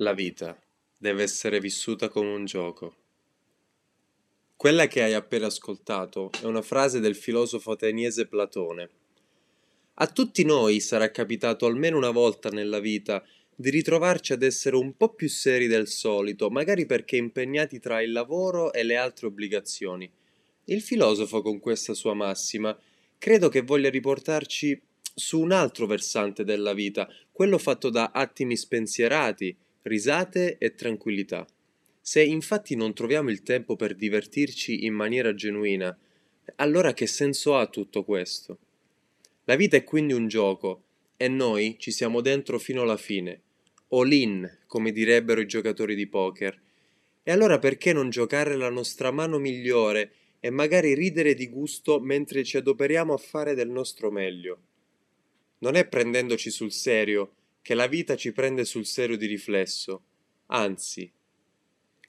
La vita deve essere vissuta come un gioco. Quella che hai appena ascoltato è una frase del filosofo ateniese Platone. A tutti noi sarà capitato almeno una volta nella vita di ritrovarci ad essere un po' più seri del solito, magari perché impegnati tra il lavoro e le altre obbligazioni. Il filosofo con questa sua massima credo che voglia riportarci su un altro versante della vita, quello fatto da attimi spensierati, risate e tranquillità. Se infatti non troviamo il tempo per divertirci in maniera genuina, allora che senso ha tutto questo? La vita è quindi un gioco e noi ci siamo dentro fino alla fine, all in, come direbbero i giocatori di poker. E allora perché non giocare la nostra mano migliore e magari ridere di gusto mentre ci adoperiamo a fare del nostro meglio? Non è prendendoci sul serio che la vita ci prende sul serio di riflesso. Anzi,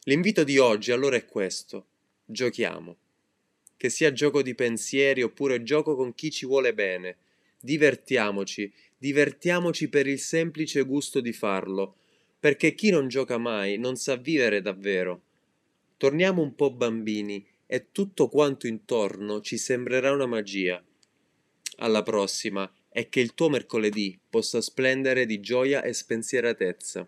l'invito di oggi allora è questo. Giochiamo. Che sia gioco di pensieri oppure gioco con chi ci vuole bene. Divertiamoci, divertiamoci per il semplice gusto di farlo, perché chi non gioca mai non sa vivere davvero. Torniamo un po' bambini e tutto quanto intorno ci sembrerà una magia. Alla prossima e che il tuo mercoledì possa splendere di gioia e spensieratezza.